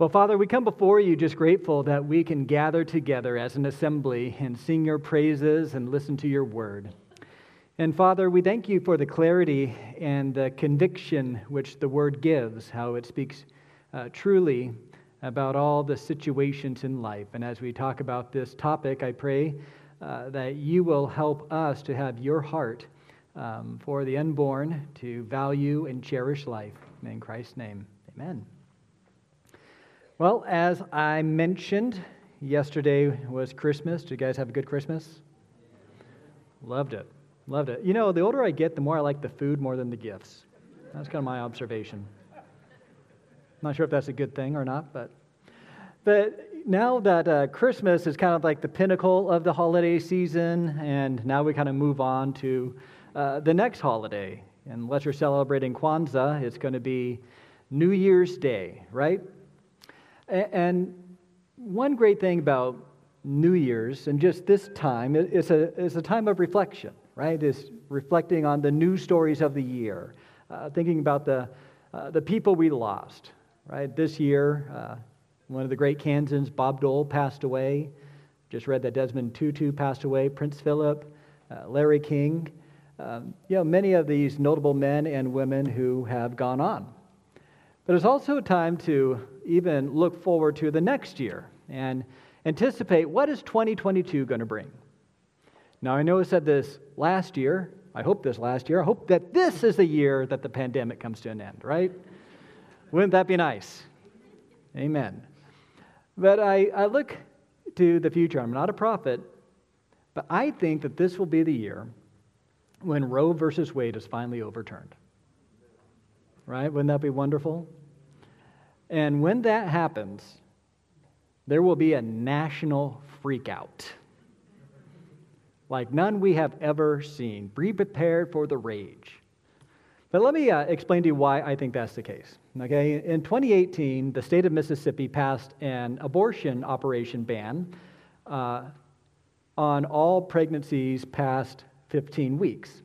Well, Father, we come before you just grateful that we can gather together as an assembly and sing your praises and listen to your word. And Father, we thank you for the clarity and the conviction which the word gives, how it speaks uh, truly about all the situations in life. And as we talk about this topic, I pray uh, that you will help us to have your heart um, for the unborn, to value and cherish life. In Christ's name, amen. Well, as I mentioned, yesterday was Christmas. Did you guys have a good Christmas? Loved it. Loved it. You know, the older I get, the more I like the food more than the gifts. That's kind of my observation. Not sure if that's a good thing or not, but but now that uh, Christmas is kind of like the pinnacle of the holiday season, and now we kind of move on to uh, the next holiday. Unless you're celebrating Kwanzaa, it's going to be New Year's Day, right? And one great thing about New Year's and just this time it's a, is a time of reflection, right? Is reflecting on the news stories of the year, uh, thinking about the, uh, the people we lost, right? This year, uh, one of the great Kansans, Bob Dole, passed away. Just read that Desmond Tutu passed away, Prince Philip, uh, Larry King. Um, you know, many of these notable men and women who have gone on. But it's also a time to even look forward to the next year and anticipate what is 2022 going to bring. Now, I know I said this last year. I hope this last year. I hope that this is the year that the pandemic comes to an end, right? Wouldn't that be nice? Amen. But I, I look to the future. I'm not a prophet, but I think that this will be the year when Roe versus Wade is finally overturned. Right? Wouldn't that be wonderful? And when that happens, there will be a national freakout like none we have ever seen. Be prepared for the rage. But let me uh, explain to you why I think that's the case. Okay, in 2018, the state of Mississippi passed an abortion operation ban uh, on all pregnancies past 15 weeks.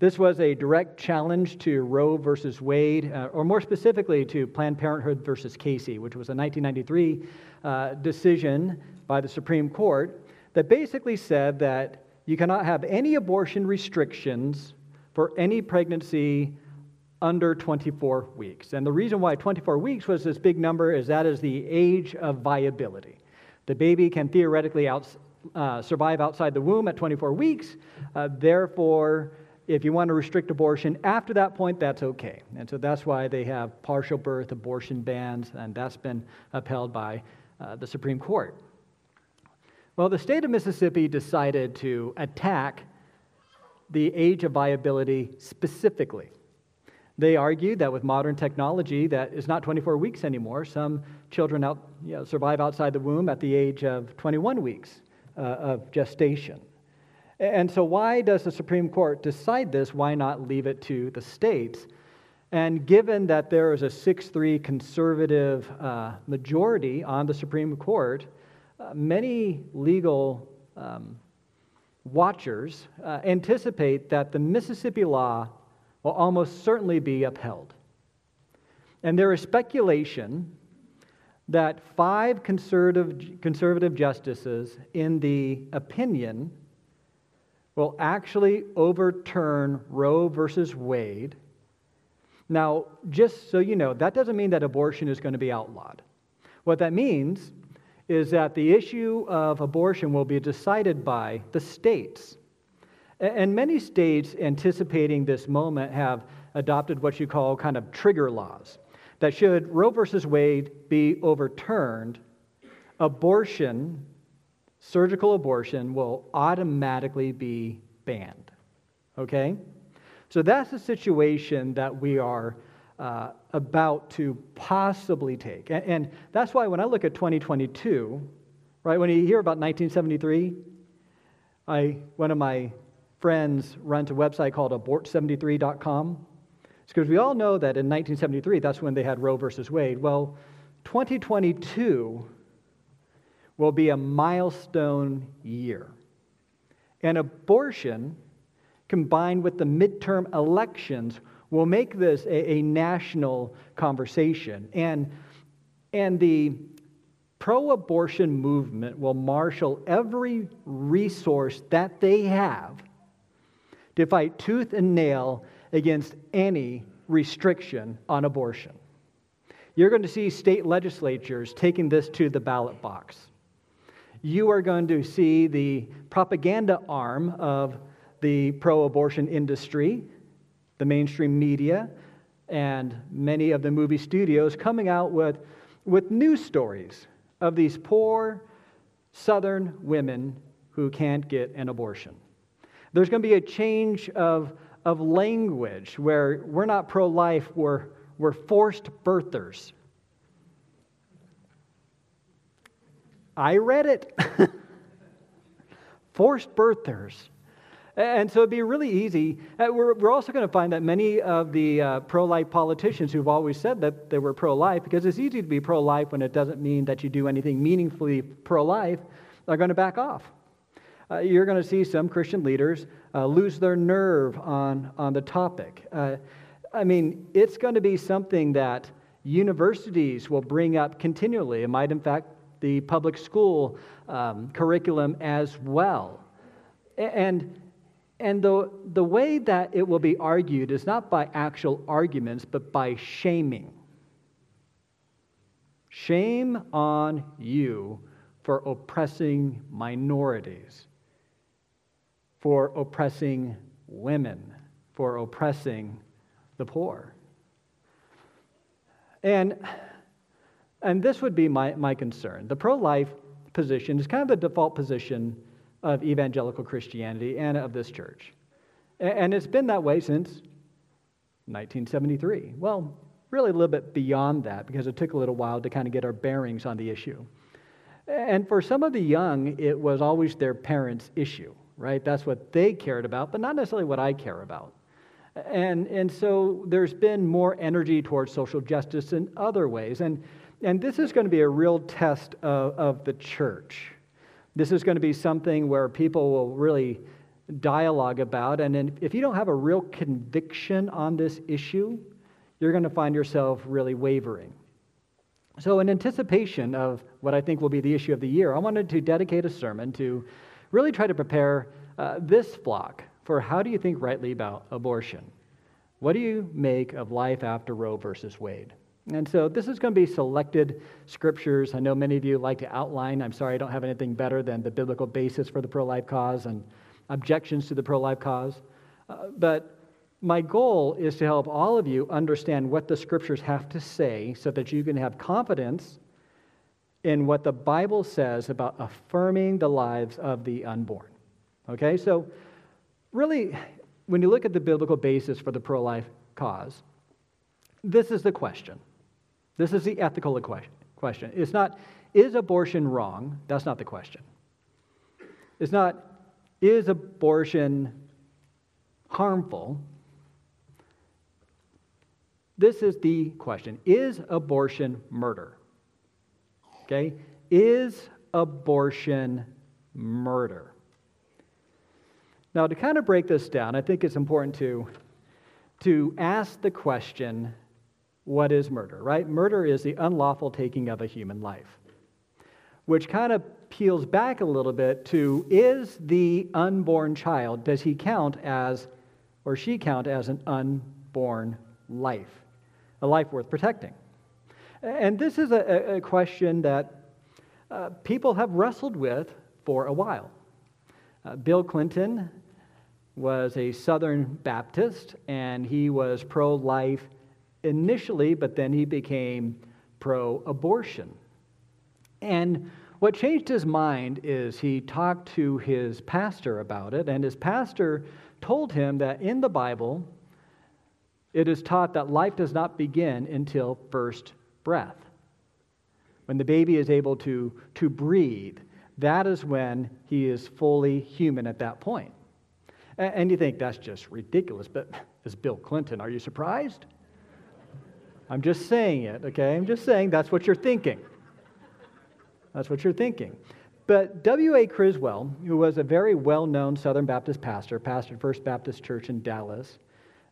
This was a direct challenge to Roe versus Wade, uh, or more specifically to Planned Parenthood versus Casey, which was a 1993 uh, decision by the Supreme Court that basically said that you cannot have any abortion restrictions for any pregnancy under 24 weeks. And the reason why 24 weeks was this big number is that is the age of viability. The baby can theoretically out, uh, survive outside the womb at 24 weeks. Uh, therefore, if you want to restrict abortion after that point, that's okay. And so that's why they have partial birth abortion bans, and that's been upheld by uh, the Supreme Court. Well, the state of Mississippi decided to attack the age of viability specifically. They argued that with modern technology, that is not 24 weeks anymore. Some children out, you know, survive outside the womb at the age of 21 weeks uh, of gestation. And so, why does the Supreme Court decide this? Why not leave it to the states? And given that there is a 6 3 conservative uh, majority on the Supreme Court, uh, many legal um, watchers uh, anticipate that the Mississippi law will almost certainly be upheld. And there is speculation that five conservative, conservative justices, in the opinion, will actually overturn Roe versus Wade. Now, just so you know, that doesn't mean that abortion is going to be outlawed. What that means is that the issue of abortion will be decided by the states. And many states anticipating this moment have adopted what you call kind of trigger laws. That should Roe versus Wade be overturned, abortion, surgical abortion, will automatically be banned. Okay? So that's the situation that we are uh, about to possibly take. And, and, that's why when I look at 2022, right, when you hear about 1973, I, one of my friends runs a website called abort73.com. It's because we all know that in 1973, that's when they had Roe versus Wade. Well, 2022 will be a milestone year. And abortion, combined with the midterm elections, will make this a, a national conversation. And And the pro abortion movement will marshal every resource that they have to fight tooth and nail against any restriction on abortion. You're going to see state legislatures taking this to the ballot box. You are going to see the propaganda arm of the pro abortion industry, the mainstream media, and many of the movie studios coming out with, with news stories of these poor southern women who can't get an abortion. There's going to be a change of, of language where we're not pro life, we're, we're forced birthers. I read it. forced birthers. And so it'd be really easy. Uh, we're, also going to find that many of the uh, pro life politicians who've always said that they were pro life, because it's easy to be pro life when it doesn't mean that you do anything meaningfully pro life, are going to back off. Uh, you're going to see some Christian leaders uh, lose their nerve on, on the topic. Uh, I mean, it's going to be something that universities will bring up continually. It might, in fact, the public school um, curriculum as well. And and the, the way that it will be argued is not by actual arguments, but by shaming. Shame on you for oppressing minorities, for oppressing women, for oppressing the poor. And, and this would be my, my concern. The pro life position is kind of the default position of evangelical Christianity and of this church. And it's been that way since 1973. Well, really a little bit beyond that because it took a little while to kind of get our bearings on the issue. And for some of the young, it was always their parents' issue, right? That's what they cared about, but not necessarily what I care about. And, and so there's been more energy towards social justice in other ways. And, and this is going to be a real test of, of the church. This is going to be something where people will really dialogue about. And if you don't have a real conviction on this issue, you're going to find yourself really wavering. So, in anticipation of what I think will be the issue of the year, I wanted to dedicate a sermon to really try to prepare uh, this flock for how do you think rightly about abortion? What do you make of life after Roe versus Wade? And so this is going to be selected scriptures. I know many of you like to outline. I'm sorry I don't have anything better than the biblical basis for the pro life cause and objections to the pro life cause. Uh, but my goal is to help all of you understand what the scriptures have to say so that you can have confidence in what the Bible says about affirming the lives of the unborn. Okay, so really, when you look at the biblical basis for the pro life cause, this is the question this is the ethical question. It's not, is abortion wrong? That's not the question. It's not, is abortion harmful? This is the question Is abortion murder? Okay? Is abortion murder? Now, to kind of break this down, I think it's important to, to ask the question what is murder, right? Murder is the unlawful taking of a human life, which kind of peels back a little bit to is the unborn child, does he count as, or she count as an unborn life, a life worth protecting? And this is a, a question that uh, people have wrestled with for a while. Uh, Bill Clinton was a Southern Baptist, and he was pro life initially, but then he became pro abortion. And what changed his mind is he talked to his pastor about it, and his pastor told him that in the Bible, it is taught that life does not begin until first breath. When the baby is able to, to breathe, that is when he is fully human at that point. And you think that's just ridiculous, but as Bill Clinton, are you surprised? I'm just saying it, okay? I'm just saying that's what you're thinking. That's what you're thinking. But W.A. Criswell, who was a very well known Southern Baptist pastor, pastored First Baptist Church in Dallas,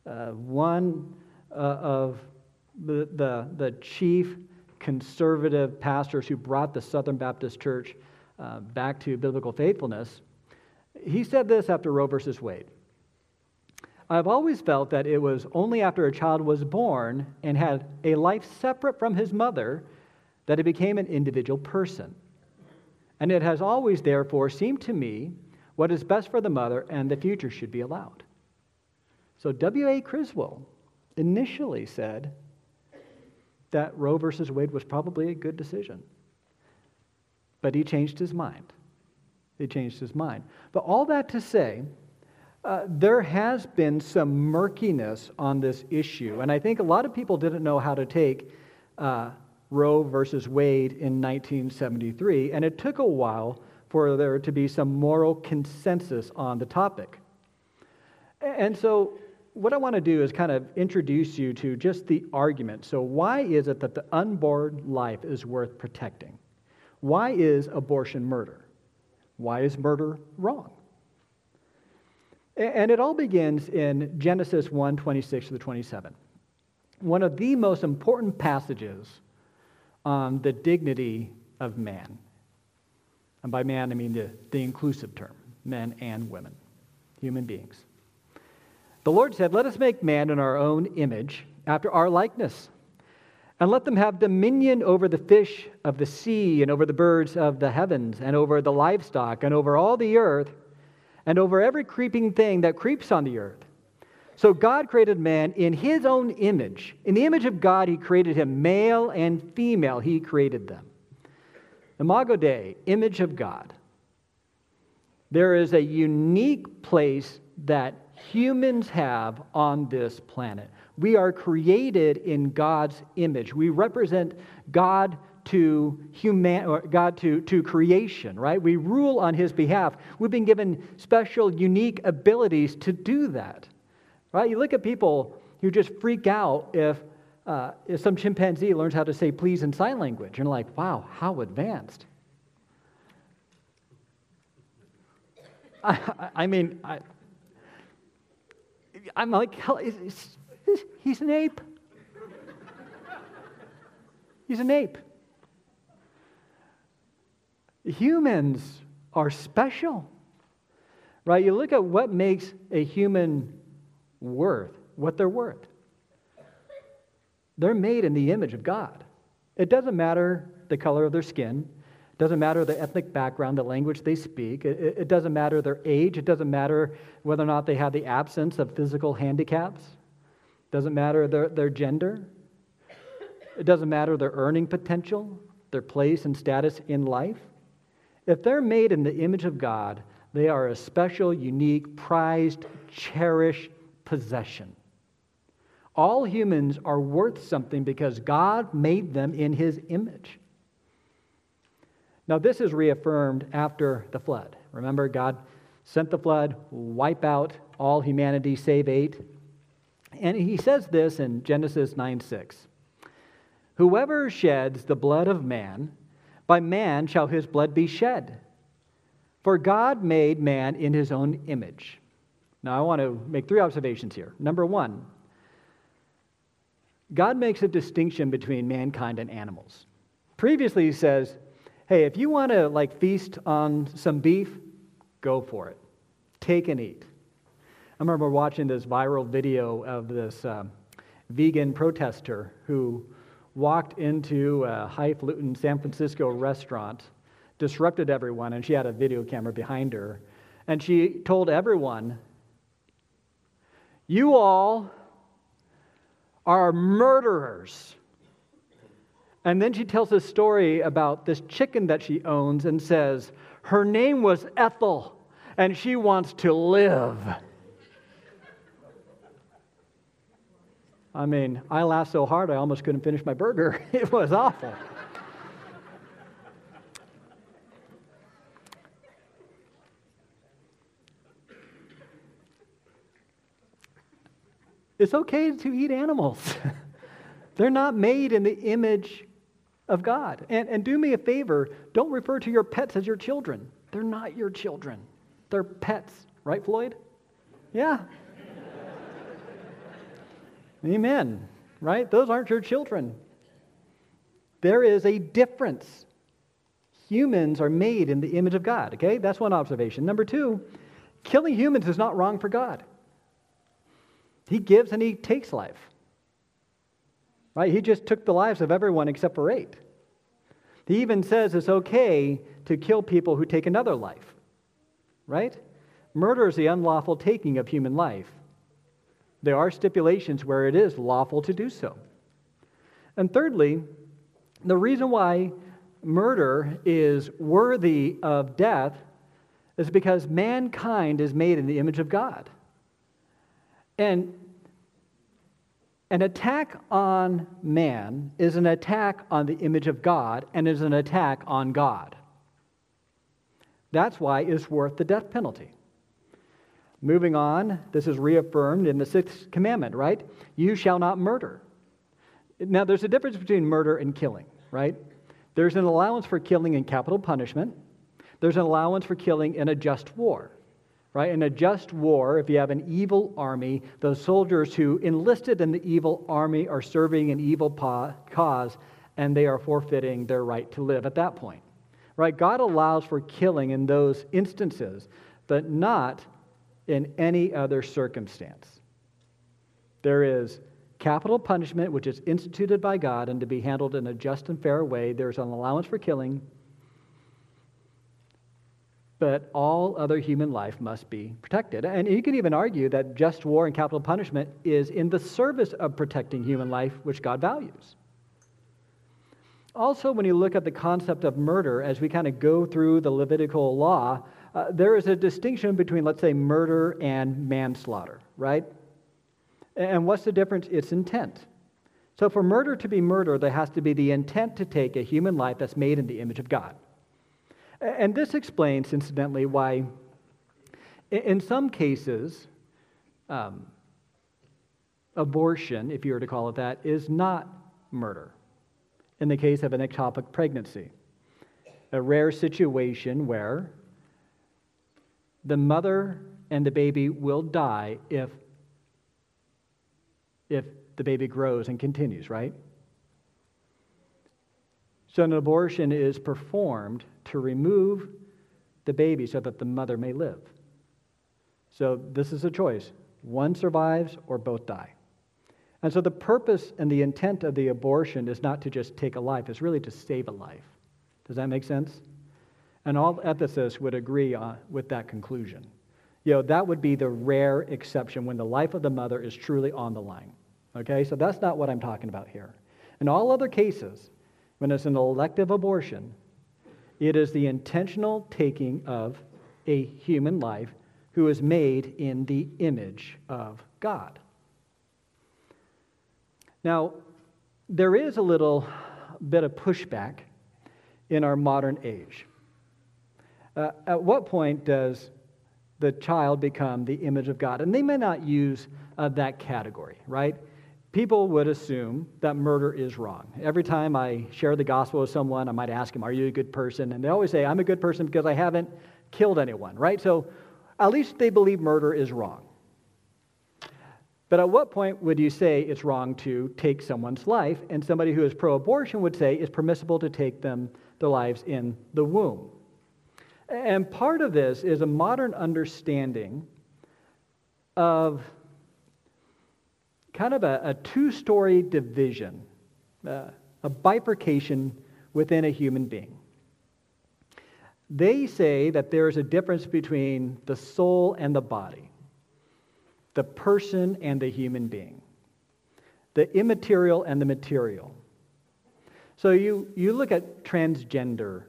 uh, one uh, of the, the, the chief conservative pastors who brought the Southern Baptist Church uh, back to biblical faithfulness. He said this after Roe versus Wade. I've always felt that it was only after a child was born and had a life separate from his mother that it became an individual person. And it has always, therefore, seemed to me what is best for the mother and the future should be allowed. So W.A. Criswell initially said that Roe versus Wade was probably a good decision. But he changed his mind. He changed his mind. But all that to say, uh, there has been some murkiness on this issue. And I think a lot of people didn't know how to take uh, Roe versus Wade in 1973. And it took a while for there to be some moral consensus on the topic. And so, what I want to do is kind of introduce you to just the argument. So, why is it that the unborn life is worth protecting? Why is abortion murder? Why is murder wrong? And it all begins in Genesis 1 26 to 27. One of the most important passages on the dignity of man. And by man, I mean the, the inclusive term men and women, human beings. The Lord said, Let us make man in our own image, after our likeness, and let them have dominion over the fish of the sea, and over the birds of the heavens, and over the livestock, and over all the earth and over every creeping thing that creeps on the earth. So God created man in his own image. In the image of God, he created him, male and female, he created them. Imago Dei, image of God. There is a unique place that humans have on this planet. We are created in God's image. We represent God to human, or God to, to creation, right? We rule on his behalf. We've been given special, unique abilities to do that, right? You look at people who just freak out if, uh, if some chimpanzee learns how to say please in sign language. You're like, wow, how advanced. I, I mean, I, I'm like, he's an ape. He's an ape. Humans are special, right? You look at what makes a human worth, what they're worth. They're made in the image of God. It doesn't matter the color of their skin. It doesn't matter the ethnic background, the language they speak. It, it, doesn't matter their age. It doesn't matter whether or not they have the absence of physical handicaps. It doesn't matter their, their gender. It doesn't matter their earning potential, their place and status in life. If they're made in the image of God, they are a special, unique, prized, cherished possession. All humans are worth something because God made them in his image. Now, this is reaffirmed after the flood. Remember, God sent the flood, wipe out all humanity save eight. And he says this in Genesis 9 6. Whoever sheds the blood of man, by man shall his blood be shed. For God made man in his own image. Now, I want to make three observations here. Number one, God makes a distinction between mankind and animals. Previously, he says, hey, if you want to like feast on some beef, go for it. Take and eat. I remember watching this viral video of this um, vegan protester who walked into a highfalutin San Francisco restaurant, disrupted everyone, and she had a video camera behind her. And she told everyone, You all are murderers. And then she tells a story about this chicken that she owns and says, Her name was Ethel, and she wants to live. I mean, I laughed so hard I almost couldn't finish my burger. It was awful. it's okay to eat animals. They're not made in the image of God. And, and do me a favor don't refer to your pets as your children. They're not your children, they're pets. Right, Floyd? Yeah. Amen. Right? Those aren't your children. there is a difference. Humans are made in the image of God, okay? That's one observation. Number two, killing humans is not wrong for God. He gives and he takes life. Right? He just took the lives of everyone except for eight. He even says it's okay to kill people who take another life. Right? Murder is the unlawful taking of human life. There are stipulations where it is lawful to do so. And thirdly, the reason why murder is worthy of death is because mankind is made in the image of God. And an attack on man is an attack on the image of God and is an attack on God. That's why it's worth the death penalty. Moving on, this is reaffirmed in the sixth commandment, right? You shall not murder. Now, there's a difference between murder and killing, right? There's an allowance for killing in capital punishment, there's an allowance for killing in a just war right? In a just war, if you have an evil army, those soldiers who enlisted in the evil army are serving an evil cause and they are forfeiting their right to live at that point. Right? God allows for killing in those instances, but not in any other circumstance. There is capital punishment, which is instituted by God and to be handled in a just and fair way. There's an allowance for killing, but all other human life must be protected. And you can even argue that just war and capital punishment is in the service of protecting human life, which God values. Also, when you look at the concept of murder, as we kind of go through the Levitical law, uh, there is a distinction between, let's say, murder and manslaughter, right? And what's the difference? It's intent. So, for murder to be murder, there has to be the intent to take a human life that's made in the image of God. And this explains, incidentally, why in some cases, um, abortion, if you were to call it that, is not murder. In the case of an ectopic pregnancy, a rare situation where the mother and the baby will die if, if the baby grows and continues, right? So an abortion is performed to remove the baby so that the mother may live. So this is a choice one survives or both die. And so the purpose and the intent of the abortion is not to just take a life, it's really to save a life. Does that make sense? And all ethicists would agree on, with that conclusion. You know, that would be the rare exception when the life of the mother is truly on the line. Okay, so that's not what I'm talking about here. In all other cases, when it's an elective abortion, it is the intentional taking of a human life who is made in the image of God. Now, there is a little bit of pushback in our modern age. Uh, at what point does the child become the image of God? And they may not use uh, that category, right? people would assume that murder is wrong. Every time I share the gospel with someone, I might ask them, Are you a good person? And they always say, I'm a good person because I haven't killed anyone, right? So at least they believe murder is wrong. But at what point would you say it's wrong to take someone's life? And somebody who is pro abortion would say it's permissible to take them, their lives in the womb. And part of this is a modern understanding of kind of a, a two story division, uh, a bifurcation within a human being. They say that there is a difference between the soul and the body, the person and the human being, the immaterial and the material. So you, you look at transgender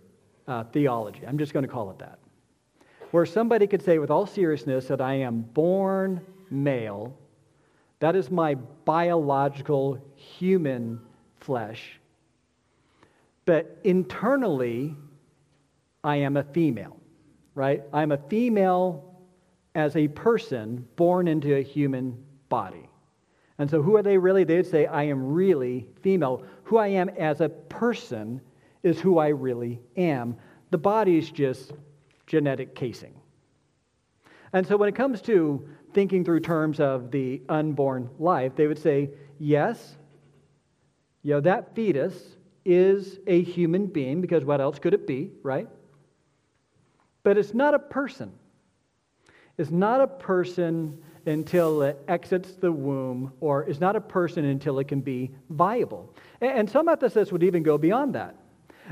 uh, theology, I'm just going to call it that, where somebody could say with all seriousness that I am born male that is my biological human flesh. But internally, I am a female, right? I'm a female as a person born into a human body. And so, who are they really? They'd say, I am really female. Who I am as a person is who I really am. The body is just genetic casing. And so, when it comes to thinking through terms of the unborn life, they would say, yes, you know, that fetus is a human being, because what else could it be, right? But it's not a person. It's not a person until it exits the womb, or is not a person until it can be viable. And some ethicists would even go beyond that.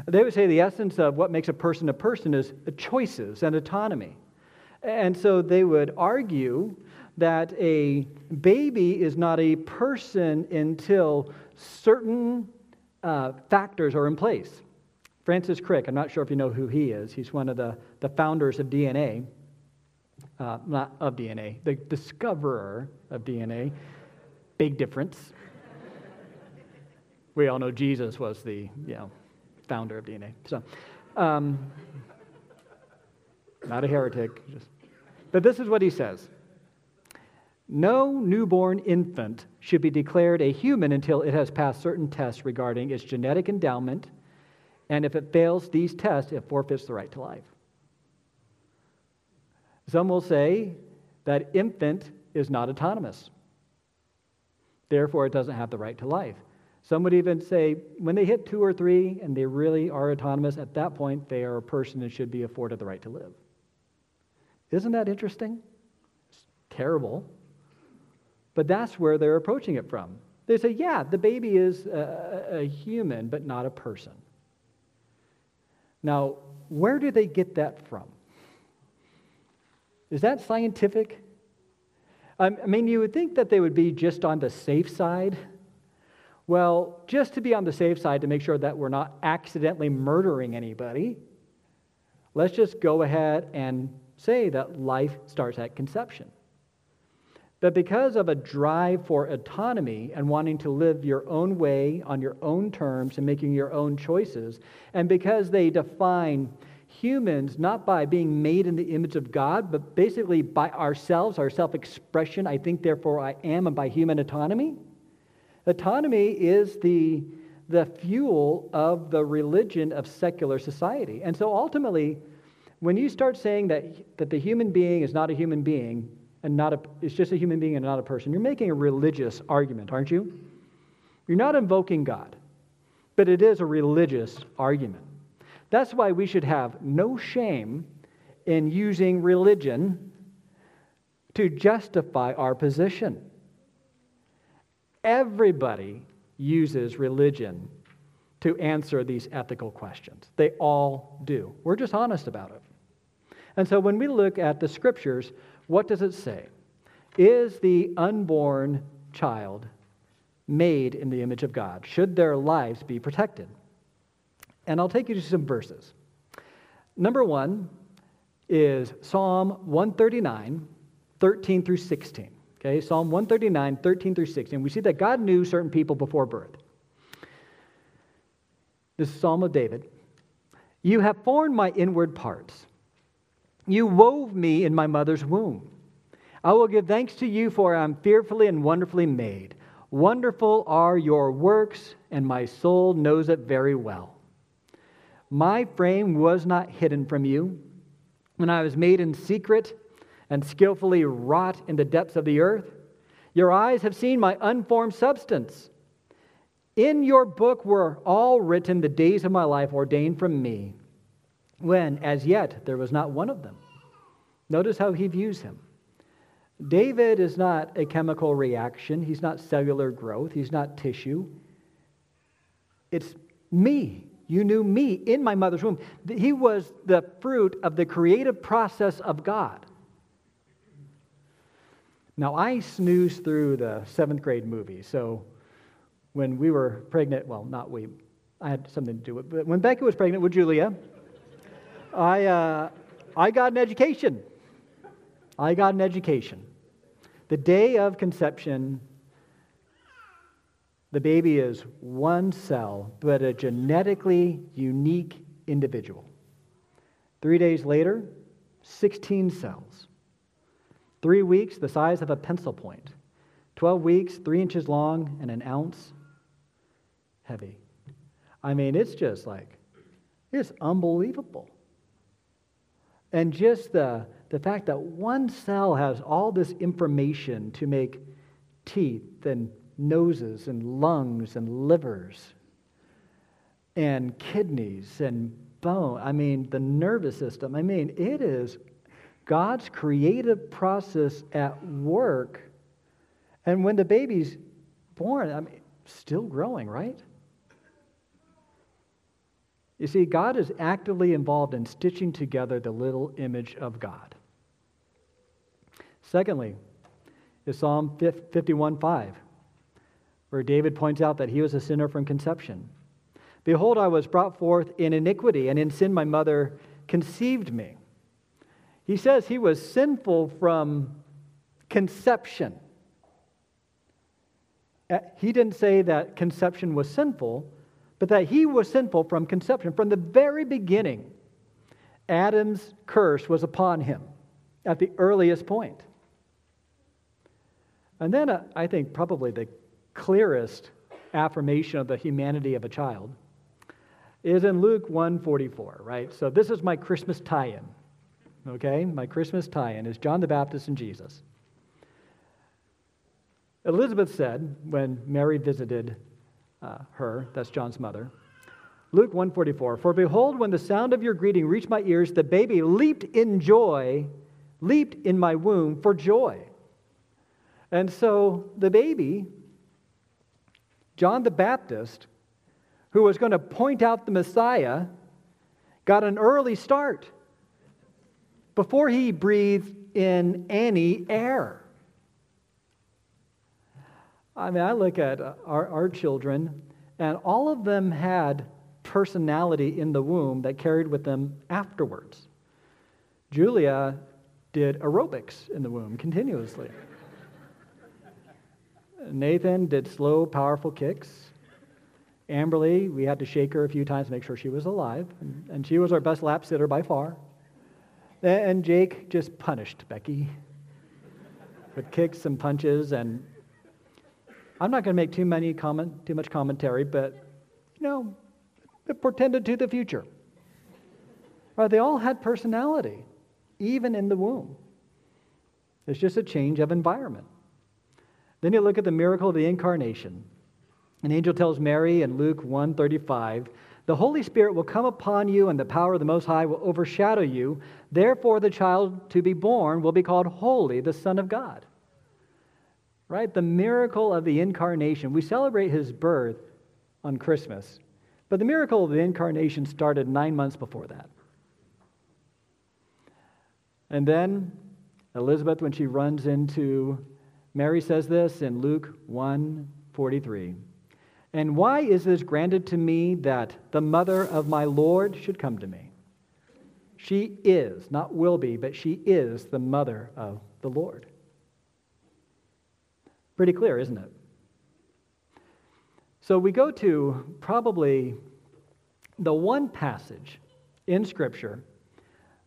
They would say the essence of what makes a person a person is choices and autonomy. And so they would argue that a baby is not a person until certain uh, factors are in place. Francis Crick, I'm not sure if you know who he is, he's one of the, the founders of DNA uh, not of DNA, the discoverer of DNA. Big difference. we all know Jesus was the you know, founder of DNA. So, um, not a heretic. Just, but this is what he says No newborn infant should be declared a human until it has passed certain tests regarding its genetic endowment, and if it fails these tests, it forfeits the right to life. Some will say that infant is not autonomous. Therefore, it doesn't have the right to life. Some would even say when they hit two or three and they really are autonomous, at that point, they are a person and should be afforded the right to live. Isn't that interesting? It's terrible. But that's where they're approaching it from. They say, yeah, the baby is a, a human, but not a person. Now, where do they get that from? Is that scientific? I mean, you would think that they would be just on the safe side. Well, just to be on the safe side to make sure that we're not accidentally murdering anybody, let's just go ahead and say that life starts at conception. But because of a drive for autonomy and wanting to live your own way on your own terms and making your own choices, and because they define humans not by being made in the image of God, but basically by ourselves, our self expression, I think, therefore I am, and by human autonomy. Autonomy is the, the fuel of the religion of secular society. And so ultimately, when you start saying that, that the human being is not a human being, and not a, it's just a human being and not a person, you're making a religious argument, aren't you? You're not invoking God, but it is a religious argument. That's why we should have no shame in using religion to justify our position. Everybody uses religion to answer these ethical questions. They all do. We're just honest about it. And so when we look at the scriptures, what does it say? Is the unborn child made in the image of God? Should their lives be protected? And I'll take you to some verses. Number one is Psalm 139, 13 through 16. Okay, Psalm 139, 13 through 16. We see that God knew certain people before birth. This is Psalm of David. You have formed my inward parts. You wove me in my mother's womb. I will give thanks to you, for I am fearfully and wonderfully made. Wonderful are your works, and my soul knows it very well. My frame was not hidden from you when I was made in secret and skillfully wrought in the depths of the earth. Your eyes have seen my unformed substance. In your book were all written the days of my life ordained from me, when as yet there was not one of them. Notice how he views him. David is not a chemical reaction, he's not cellular growth, he's not tissue. It's me. You knew me in my mother's womb. He was the fruit of the creative process of God. Now, I snoozed through the seventh grade movie. So when we were pregnant, well, not we, I had something to do with it, but when Becky was pregnant with Julia, I, uh, I got an education. I got an education. The day of conception, the baby is one cell, but a genetically unique individual. Three days later, 16 cells. Three weeks, the size of a pencil point. 12 weeks, three inches long, and an ounce heavy. I mean, it's just like, it's unbelievable. And just the, the fact that one cell has all this information to make teeth and noses and lungs and livers. and kidneys and bone. I mean, the nervous system. I mean, it is God's creative process at work. And when the baby's born, I mean, still growing, right? You see, God is actively involved in stitching together the little image of God. Secondly, is Psalm 51 5, where David points out that he was a sinner from conception. Behold, I was brought forth in iniquity, and in sin my mother conceived me. He says he was sinful from conception. Uh, he didn't say that conception was sinful, but that he was sinful from conception. From the very beginning, Adam's curse was upon him at the earliest point. And then uh, I think probably the clearest affirmation of the humanity of a child is in Luke 1:44, right? So this is my Christmas tie-in. Okay? My Christmas tie-in is John the Baptist and Jesus. Elizabeth said when Mary visited uh, her, that's John's mother, Luke 144, For behold, when the sound of your greeting reached my ears, the baby leaped in joy, leaped in my womb for joy. And so the baby, John the Baptist, who was going to point out the Messiah, got an early start before he breathed in any air. I mean, I look at our, our children, and all of them had personality in the womb that carried with them afterwards. Julia did aerobics in the womb continuously. Nathan did slow, powerful kicks. Amberly, we had to shake her a few times to make sure she was alive, and, and she was our best lap sitter by far. Eh, and Jake just punished Becky with kicks and punches. And I'm not going to make too many comment, too much commentary, but you know, it portended to the future. Right, they all had personality, even in the womb. It's just a change of environment. Then you look at the miracle of the incarnation. An angel tells Mary in Luke 1:35, "The Holy Spirit will come upon you and the power of the Most High will overshadow you. Therefore the child to be born will be called holy, the Son of God." Right? The miracle of the incarnation. We celebrate his birth on Christmas. But the miracle of the incarnation started 9 months before that. And then Elizabeth when she runs into Mary says this in Luke 1 43. And why is this granted to me that the mother of my Lord should come to me? She is, not will be, but she is the mother of the Lord. Pretty clear, isn't it? So we go to probably the one passage in Scripture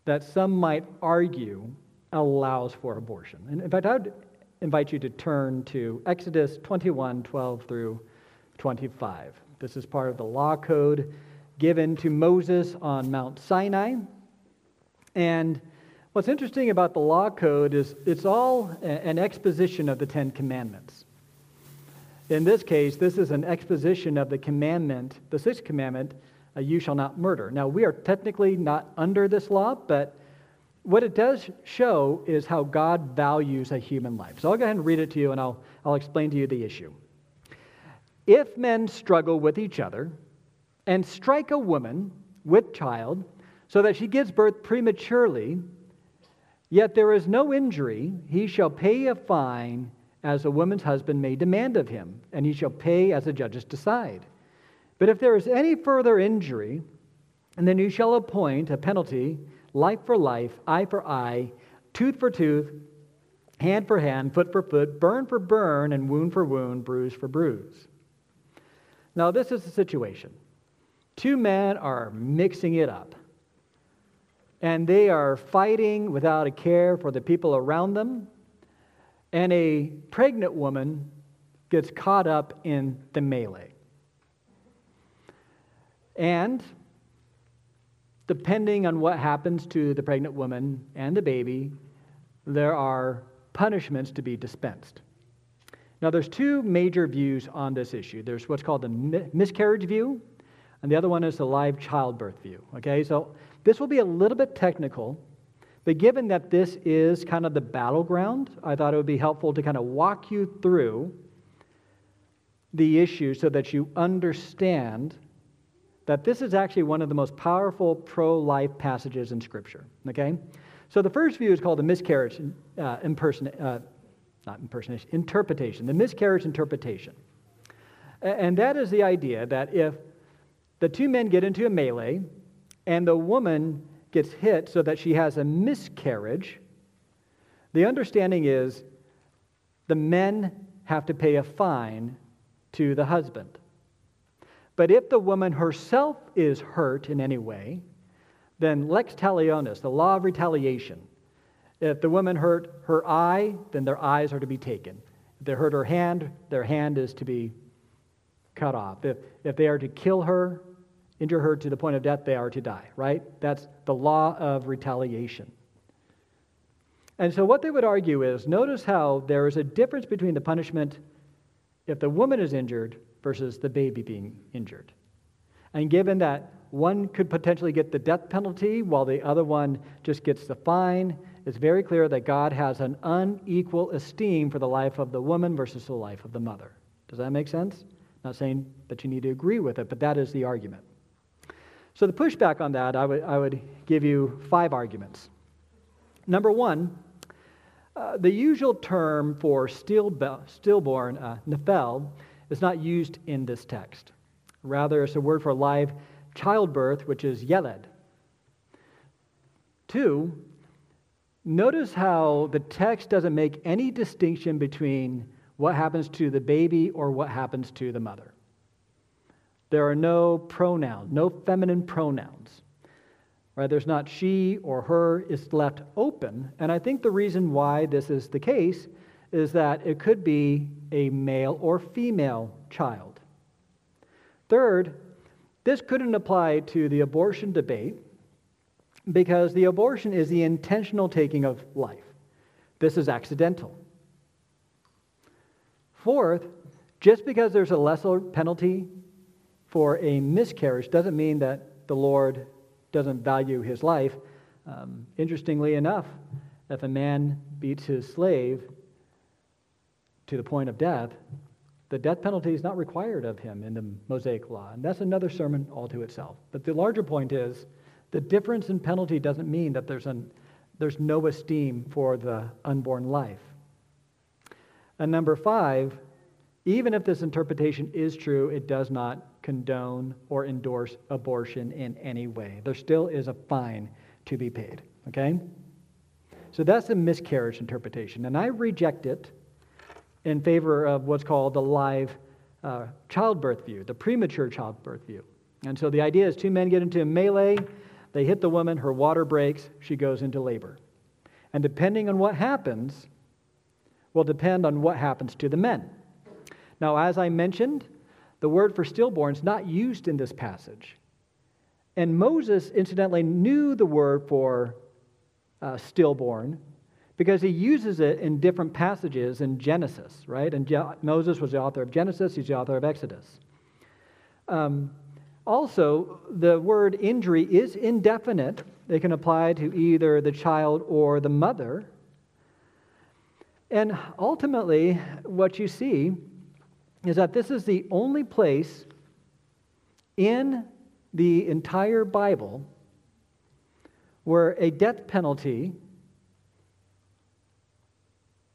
that some might argue allows for abortion. And in fact, I would invite you to turn to Exodus 21 12 through 25. This is part of the law code given to Moses on Mount Sinai. And what's interesting about the law code is it's all an exposition of the Ten Commandments. In this case, this is an exposition of the commandment, the sixth commandment, uh, you shall not murder. Now, we are technically not under this law, but what it does show is how God values a human life. So I'll go ahead and read it to you and I'll, I'll explain to you the issue. If men struggle with each other and strike a woman with child so that she gives birth prematurely, yet there is no injury, he shall pay a fine as a woman's husband may demand of him, and he shall pay as the judges decide. But if there is any further injury, and then you shall appoint a penalty life for life, eye for eye, tooth for tooth, hand for hand, foot for foot, burn for burn, and wound for wound, bruise for bruise. Now, this is the situation. Two men are mixing it up, and they are fighting without a care for the people around them, and a pregnant woman gets caught up in the melee. And depending on what happens to the pregnant woman and the baby, there are punishments to be dispensed. Now, there's two major views on this issue. There's what's called the miscarriage view, and the other one is the live childbirth view. Okay, so this will be a little bit technical, but given that this is kind of the battleground, I thought it would be helpful to kind of walk you through the issue so that you understand that this is actually one of the most powerful pro life passages in Scripture. Okay? So the first view is called the miscarriage uh, imperson- uh, not impersonation, interpretation, the miscarriage interpretation. And that is the idea that if the two men get into a melee and the woman gets hit so that she has a miscarriage, the understanding is the men have to pay a fine to the husband. But if the woman herself is hurt in any way, then lex talionis, the law of retaliation. If the woman hurt her eye, then their eyes are to be taken. If they hurt her hand, their hand is to be cut off. If, if they are to kill her, injure her to the point of death, they are to die, right? That's the law of retaliation. And so, what they would argue is notice how there is a difference between the punishment if the woman is injured versus the baby being injured. And given that one could potentially get the death penalty while the other one just gets the fine, it's very clear that God has an unequal esteem for the life of the woman versus the life of the mother. Does that make sense? Not saying that you need to agree with it, but that is the argument. So, the pushback on that, I would, I would give you five arguments. Number one, uh, the usual term for stillborn, uh, nephel, is not used in this text. Rather, it's a word for live childbirth, which is yeled. Two, notice how the text doesn't make any distinction between what happens to the baby or what happens to the mother. There are no pronouns, no feminine pronouns. Right? There's not she or her, it's left open. And I think the reason why this is the case is that it could be a male or female child. Third, this couldn't apply to the abortion debate because the abortion is the intentional taking of life. This is accidental. Fourth, just because there's a lesser penalty for a miscarriage doesn't mean that the Lord doesn't value his life. Um, interestingly enough, if a man beats his slave to the point of death, the death penalty is not required of him in the Mosaic law. And that's another sermon all to itself. But the larger point is the difference in penalty doesn't mean that there's, an, there's no esteem for the unborn life. And number five, even if this interpretation is true, it does not condone or endorse abortion in any way. There still is a fine to be paid, okay? So that's a miscarriage interpretation, and I reject it in favor of what's called the live uh, childbirth view, the premature childbirth view. And so the idea is two men get into a melee, they hit the woman, her water breaks, she goes into labor. And depending on what happens, will depend on what happens to the men. Now, as I mentioned, the word for stillborn is not used in this passage. And Moses, incidentally, knew the word for uh, stillborn because he uses it in different passages in Genesis, right? And Je- Moses was the author of Genesis, he's the author of Exodus. Um, also, the word injury is indefinite. It can apply to either the child or the mother. And ultimately, what you see is that this is the only place in the entire Bible where a death penalty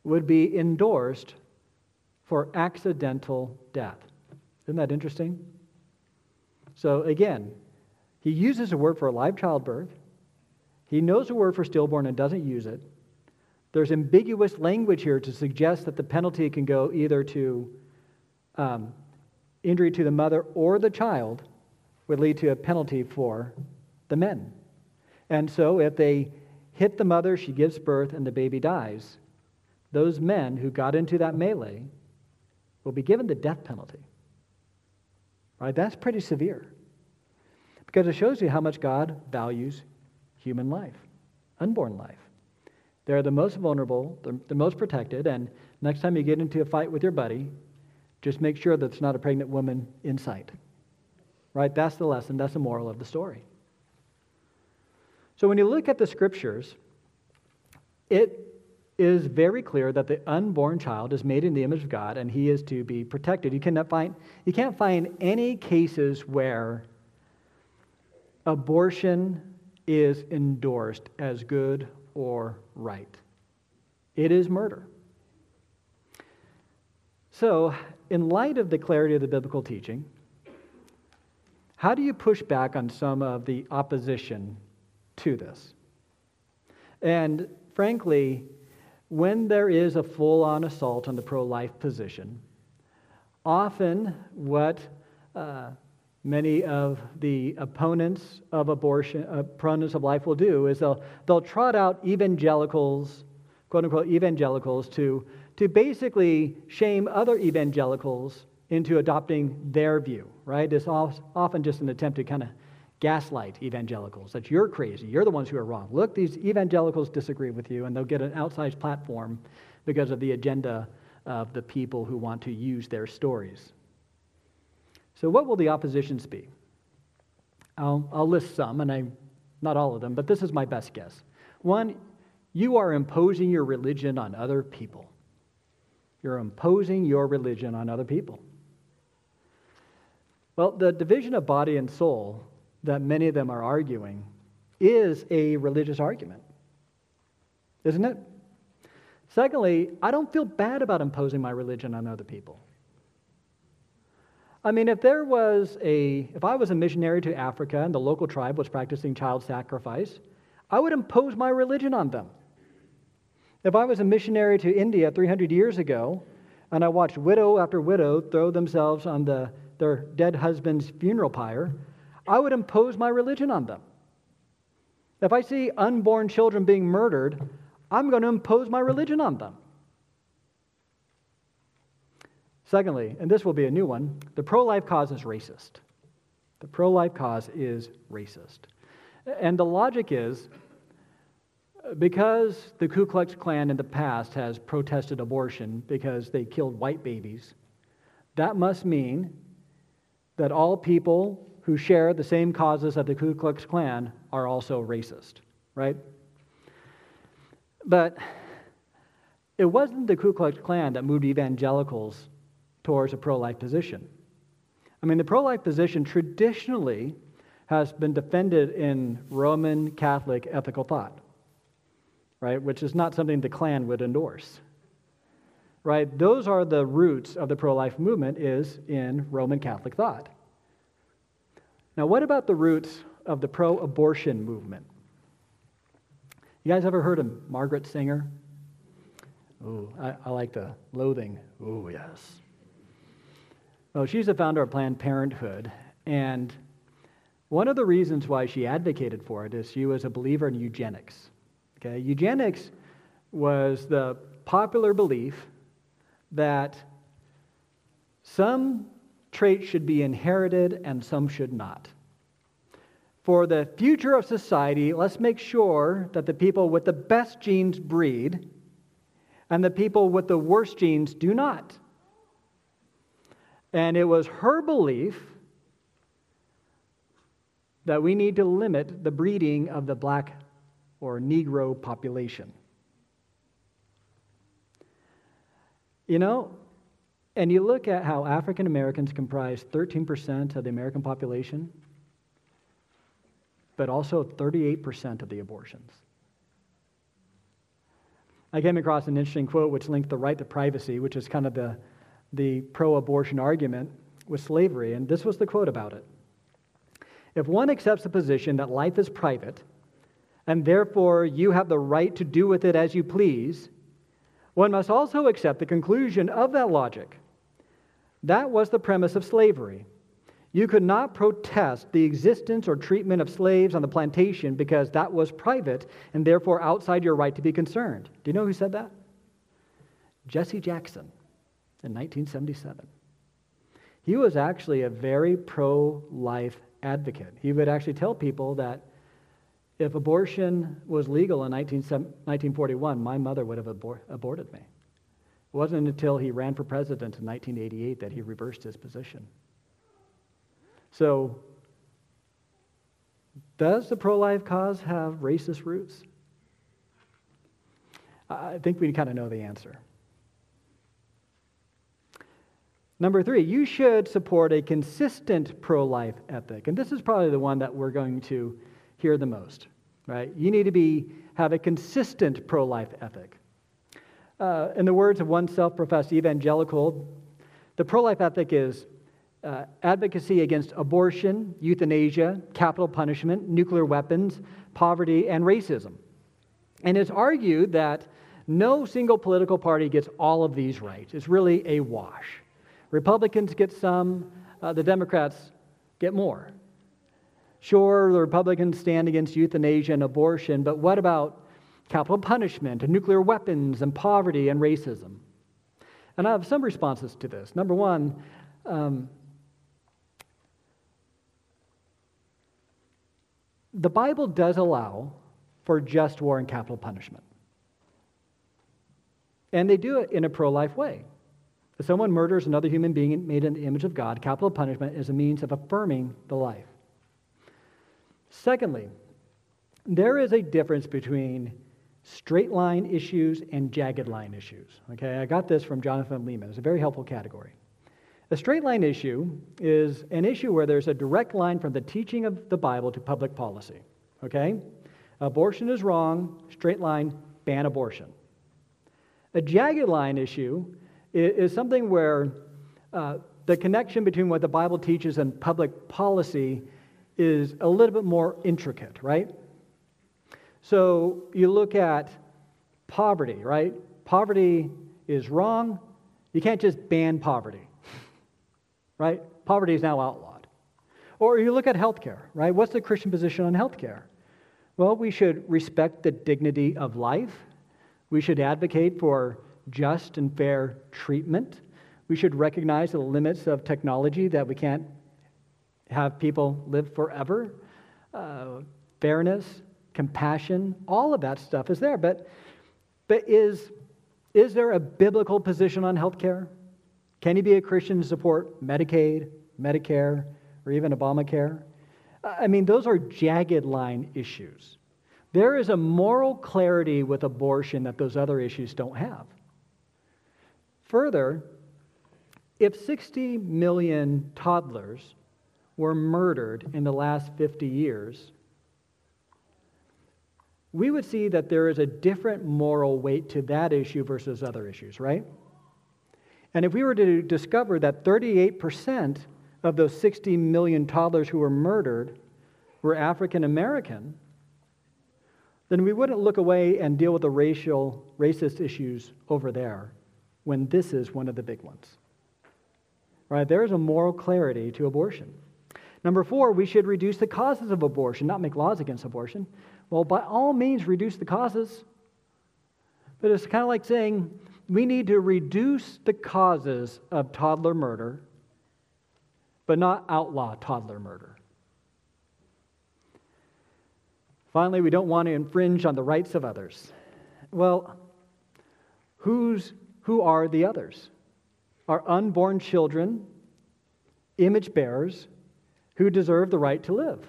would be endorsed for accidental death. Isn't that interesting? So, again, he uses a word for a live childbirth. He knows a word for stillborn and doesn't use it. There's ambiguous language here to suggest that the penalty can go either to um, injury to the mother or the child would lead to a penalty for the men. And so, if they hit the mother, she gives birth, and the baby dies, those men who got into that melee will be given the death penalty. Right? That's pretty severe. Because it shows you how much God values human life, unborn life. They're the most vulnerable, they're the most protected, and next time you get into a fight with your buddy, just make sure that it's not a pregnant woman in sight. right? That's the lesson, that's the moral of the story. So when you look at the scriptures, it is very clear that the unborn child is made in the image of God and he is to be protected. You cannot find you can't find any cases where abortion is endorsed as good or right. It is murder. So, in light of the clarity of the biblical teaching, how do you push back on some of the opposition to this? And frankly, when there is a full on assault on the pro life position, often what uh, many of the opponents of abortion, uh, opponents of life will do is they'll, they'll trot out evangelicals, quote unquote evangelicals, to, to basically shame other evangelicals into adopting their view, right? It's often just an attempt to kind of gaslight evangelicals that you're crazy, you're the ones who are wrong. Look, these evangelicals disagree with you, and they'll get an outsized platform because of the agenda of the people who want to use their stories. So, what will the oppositions be? I'll, I'll list some, and I'm not all of them, but this is my best guess. One, you are imposing your religion on other people. You're imposing your religion on other people. Well, the division of body and soul that many of them are arguing is a religious argument, isn't it? Secondly, I don't feel bad about imposing my religion on other people. I mean, if there was a, if I was a missionary to Africa and the local tribe was practicing child sacrifice, I would impose my religion on them. If I was a missionary to India 300 years ago and I watched widow after widow throw themselves on the, their dead husband's funeral pyre, I would impose my religion on them. If I see unborn children being murdered, I'm going to impose my religion on them. Secondly, and this will be a new one, the pro life cause is racist. The pro life cause is racist. And the logic is because the Ku Klux Klan in the past has protested abortion because they killed white babies, that must mean that all people who share the same causes of the Ku Klux Klan are also racist, right? But it wasn't the Ku Klux Klan that moved evangelicals towards a pro life position. I mean, the pro life position traditionally has been defended in Roman Catholic ethical thought, right? Which is not something the Klan would endorse, right? Those are the roots of the pro life movement, is in Roman Catholic thought. Now, what about the roots of the pro abortion movement? You guys ever heard of Margaret Sanger? Ooh, I, I like the loathing. Ooh, yes. Well, she's the founder of Planned Parenthood, and one of the reasons why she advocated for it is she was a believer in eugenics. Okay, eugenics was the popular belief that some traits should be inherited and some should not. For the future of society, let's make sure that the people with the best genes breed and the people with the worst genes do not. And it was her belief that we need to limit the breeding of the black or Negro population. You know, and you look at how African Americans comprise 13% of the American population, but also 38% of the abortions. I came across an interesting quote which linked the right to privacy, which is kind of the, the pro abortion argument, with slavery. And this was the quote about it If one accepts the position that life is private, and therefore you have the right to do with it as you please, one must also accept the conclusion of that logic that was the premise of slavery. You could not protest the existence or treatment of slaves on the plantation because that was private and therefore outside your right to be concerned. Do you know who said that? Jesse Jackson in 1977. He was actually a very pro life advocate. He would actually tell people that if abortion was legal in 19, 1941, my mother would have abor- aborted me. It wasn't until he ran for president in 1988 that he reversed his position. So, does the pro life cause have racist roots? I think we kind of know the answer. Number three, you should support a consistent pro life ethic. And this is probably the one that we're going to hear the most, right? You need to be, have a consistent pro life ethic. Uh, in the words of one self professed evangelical, the pro life ethic is uh, advocacy against abortion, euthanasia, capital punishment, nuclear weapons, poverty, and racism. And it's argued that no single political party gets all of these right. It's really a wash. Republicans get some, uh, the Democrats get more. Sure, the Republicans stand against euthanasia and abortion, but what about capital punishment and nuclear weapons and poverty and racism? And I have some responses to this. Number one, um, the Bible does allow for just war and capital punishment. And they do it in a pro life way. If someone murders another human being made in the image of God, capital punishment is a means of affirming the life. Secondly, there is a difference between straight line issues and jagged line issues. Okay, I got this from Jonathan Leeman. It's a very helpful category. A straight line issue is an issue where there's a direct line from the teaching of the Bible to public policy. Okay? Abortion is wrong, straight line, ban abortion. A jagged line issue is, something where uh, the connection between what the Bible teaches and public policy is a little bit more intricate, right? So you look at poverty, right? Poverty is wrong. You can't just ban poverty, right? Poverty is now outlawed. Or you look at healthcare, right? What's the Christian position on healthcare? Well, we should respect the dignity of life we should advocate for just and fair treatment. We should recognize the limits of technology that we can't have people live forever. Uh, fairness, compassion, all of that stuff is there. But, but is, is there a biblical position on health care? Can you be a Christian to support Medicaid, Medicare, or even Obamacare? I mean, those are jagged line issues. There is a moral clarity with abortion that those other issues don't have. Further, if 60 million toddlers were murdered in the last 50 years, we would see that there is a different moral weight to that issue versus other issues, right? And if we were to discover that 38% of those 60 million toddlers who were murdered were African American, then we wouldn't look away and deal with the racial, racist issues over there when this is one of the big ones. Right? There is a moral clarity to abortion. Number four, we should reduce the causes of abortion, not make laws against abortion. Well, by all means, reduce the causes. But it's kind of like saying we need to reduce the causes of toddler murder, but not outlaw toddler murder. Finally, we don't want to infringe on the rights of others. Well, who's, who are the others? Are unborn children, image bearers, who deserve the right to live.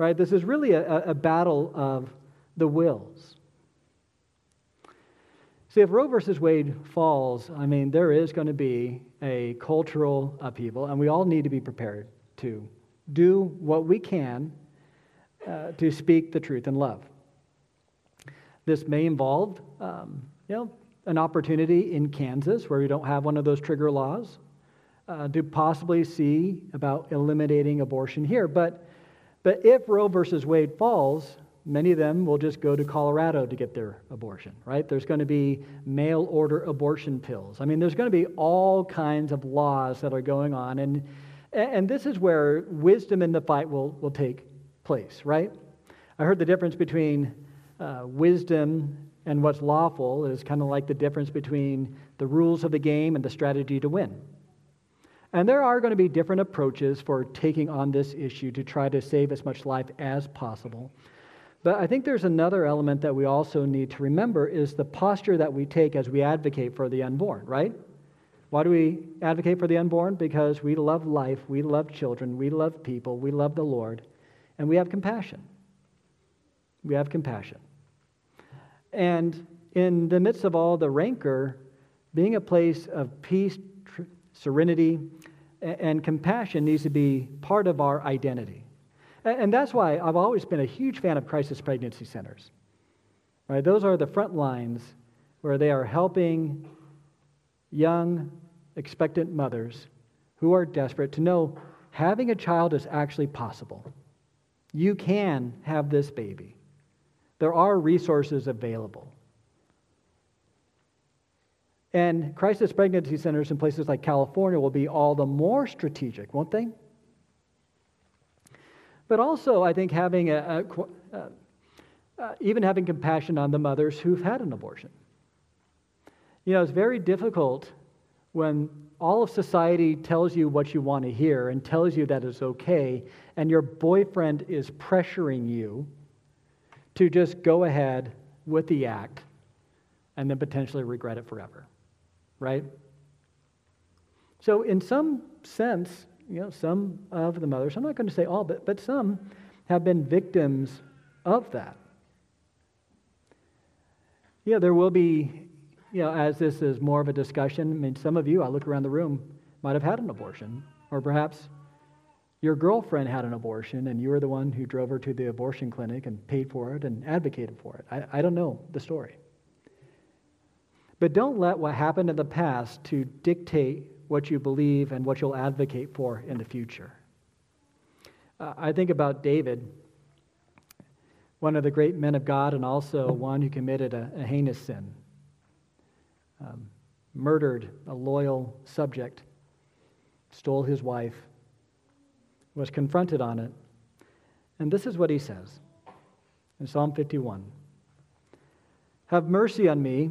Right? This is really a, a battle of the wills. See, if Roe versus Wade falls, I mean, there is going to be a cultural upheaval, and we all need to be prepared to do what we can uh, to speak the truth in love. This may involve, um, you know, an opportunity in Kansas where we don't have one of those trigger laws uh, to possibly see about eliminating abortion here. But, but if Roe versus Wade falls, many of them will just go to Colorado to get their abortion, right? There's going to be mail order abortion pills. I mean, there's going to be all kinds of laws that are going on. And, and this is where wisdom in the fight will, will take place, right? I heard the difference between uh, wisdom and what's lawful is kind of like the difference between the rules of the game and the strategy to win. And there are going to be different approaches for taking on this issue to try to save as much life as possible. But I think there's another element that we also need to remember is the posture that we take as we advocate for the unborn, right? Why do we advocate for the unborn? Because we love life, we love children, we love people, we love the Lord, and we have compassion. We have compassion. And in the midst of all the rancor, being a place of peace, tr- serenity, and compassion needs to be part of our identity. And that's why I've always been a huge fan of crisis pregnancy centers. Right? Those are the front lines where they are helping young, expectant mothers who are desperate to know having a child is actually possible. You can have this baby. There are resources available. And crisis pregnancy centers in places like California will be all the more strategic, won't they? But also, I think having a, a uh, uh, even having compassion on the mothers who've had an abortion. You know, it's very difficult when all of society tells you what you want to hear and tells you that it's okay, and your boyfriend is pressuring you to just go ahead with the act and then potentially regret it forever, right? So, in some sense, you know, some of the mothers, I'm not going to say all, but, but some have been victims of that. Yeah, there will be, you know, as this is more of a discussion, I mean, some of you, I look around the room, might have had an abortion, or perhaps your girlfriend had an abortion and you were the one who drove her to the abortion clinic and paid for it and advocated for it. I, I don't know the story. But don't let what happened in the past to dictate what you believe and what you'll advocate for in the future. Uh, I think about David one of the great men of God and also one who committed a, a heinous sin, um, murdered a loyal subject, stole his wife, was confronted on it. And this is what he says in Psalm 51 Have mercy on me,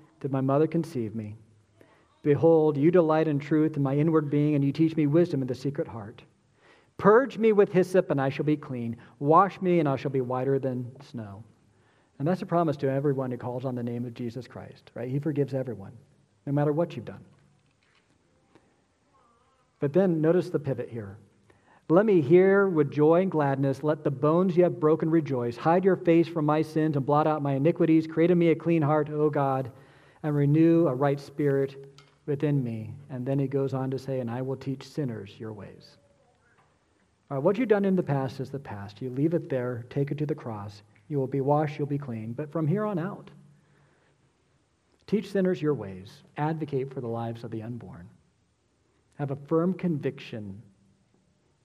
did my mother conceive me. Behold, you delight in truth in my inward being, and you teach me wisdom in the secret heart. Purge me with hyssop, and I shall be clean. Wash me, and I shall be whiter than snow. And that's a promise to everyone who calls on the name of Jesus Christ, right? He forgives everyone, no matter what you've done. But then notice the pivot here. Let me hear with joy and gladness. Let the bones you have broken rejoice. Hide your face from my sins and blot out my iniquities. Create in me a clean heart, O God, and renew a right spirit within me. And then he goes on to say, And I will teach sinners your ways. All right, what you've done in the past is the past. You leave it there, take it to the cross. You will be washed, you'll be clean. But from here on out, teach sinners your ways, advocate for the lives of the unborn. Have a firm conviction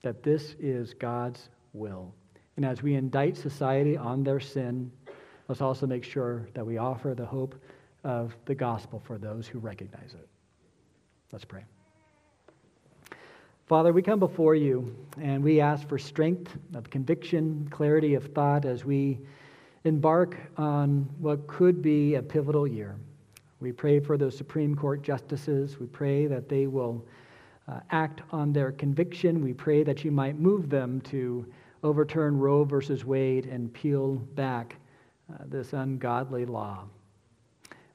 that this is God's will. And as we indict society on their sin, let's also make sure that we offer the hope of the gospel for those who recognize it. Let's pray. Father, we come before you and we ask for strength of conviction, clarity of thought as we embark on what could be a pivotal year. We pray for those Supreme Court justices. We pray that they will uh, act on their conviction. We pray that you might move them to overturn Roe versus Wade and peel back uh, this ungodly law.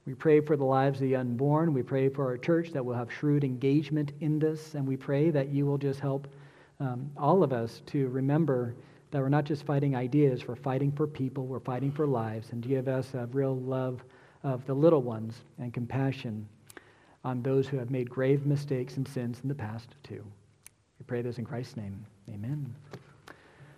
We pray for the lives of the unborn. We pray for our church that will have shrewd engagement in this. And we pray that you will just help um, all of us to remember that we're not just fighting ideas, we're fighting for people, we're fighting for lives, and give us a real love of the little ones and compassion on those who have made grave mistakes and sins in the past, too. We pray this in Christ's name. Amen.